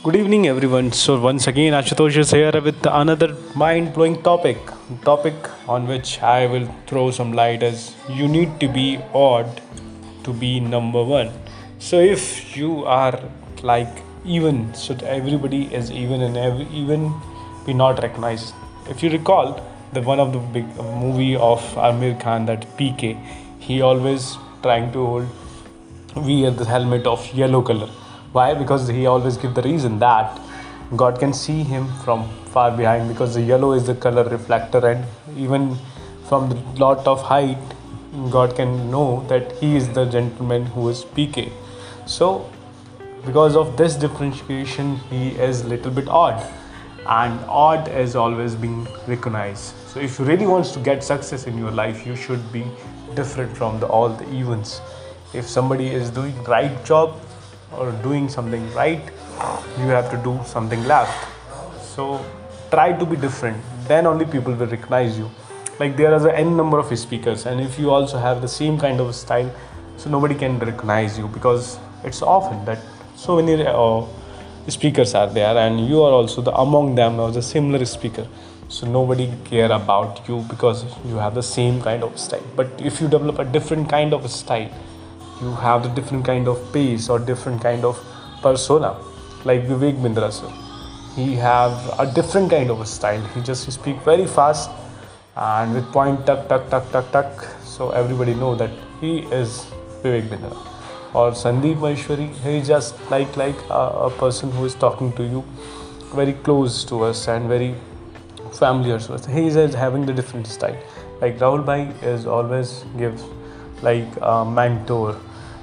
Good evening, everyone. So once again, Ashutosh is here with another mind-blowing topic. Topic on which I will throw some light is you need to be odd to be number one. So if you are like even, so everybody is even and every even be not recognized. If you recall the one of the big movie of Aamir Khan that PK, he always trying to hold wear the helmet of yellow color why? Because he always give the reason that God can see him from far behind because the yellow is the color reflector and even from the lot of height God can know that he is the gentleman who is PK. So because of this differentiation he is little bit odd and odd is always being recognized so if you really wants to get success in your life you should be different from the, all the events if somebody is doing right job or doing something right you have to do something left. So try to be different. Then only people will recognize you. Like there is a n number of speakers and if you also have the same kind of style so nobody can recognize you because it's often that so many uh, speakers are there and you are also the among them or the similar speaker. So nobody care about you because you have the same kind of style. But if you develop a different kind of style you have the different kind of pace or different kind of persona like vivek bindra sir. He have a different kind of a style. He just speak very fast and with point tuck tuck tuck tuck tuck. So everybody know that he is vivek bindra. Or sandeep maheshwari he just like like a, a person who is talking to you very close to us and very familiar to us. He is having the different style. Like rahul bhai is always gives like a mentor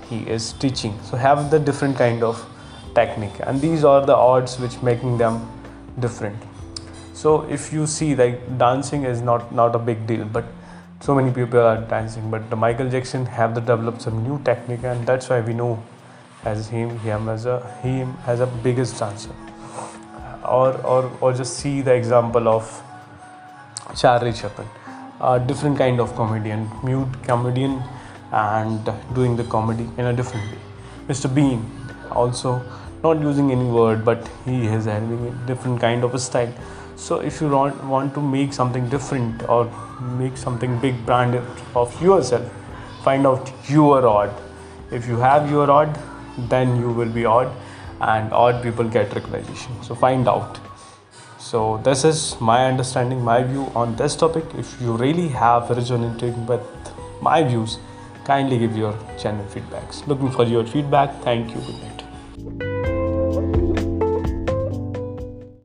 he is teaching. So have the different kind of technique. And these are the odds which making them different. So if you see like dancing is not not a big deal but so many people are dancing. But the michael jackson have to develop some new technique and that's why we know as him him as a him as a biggest dancer. Or or or just see the example of charlie chaplin a different kind of comedian mute comedian and doing the comedy in a different way. Mr. Bean also not using any word but he is having a different kind of a style. So if you want, to make something different or make something big brand of yourself, find out your odd. If you have your odd, then you will be odd and odd people get recognition. So find out. So this is my understanding, my view on this topic. If you really have resonating with my views, kindly give your channel feedbacks. Looking for your feedback. Thank you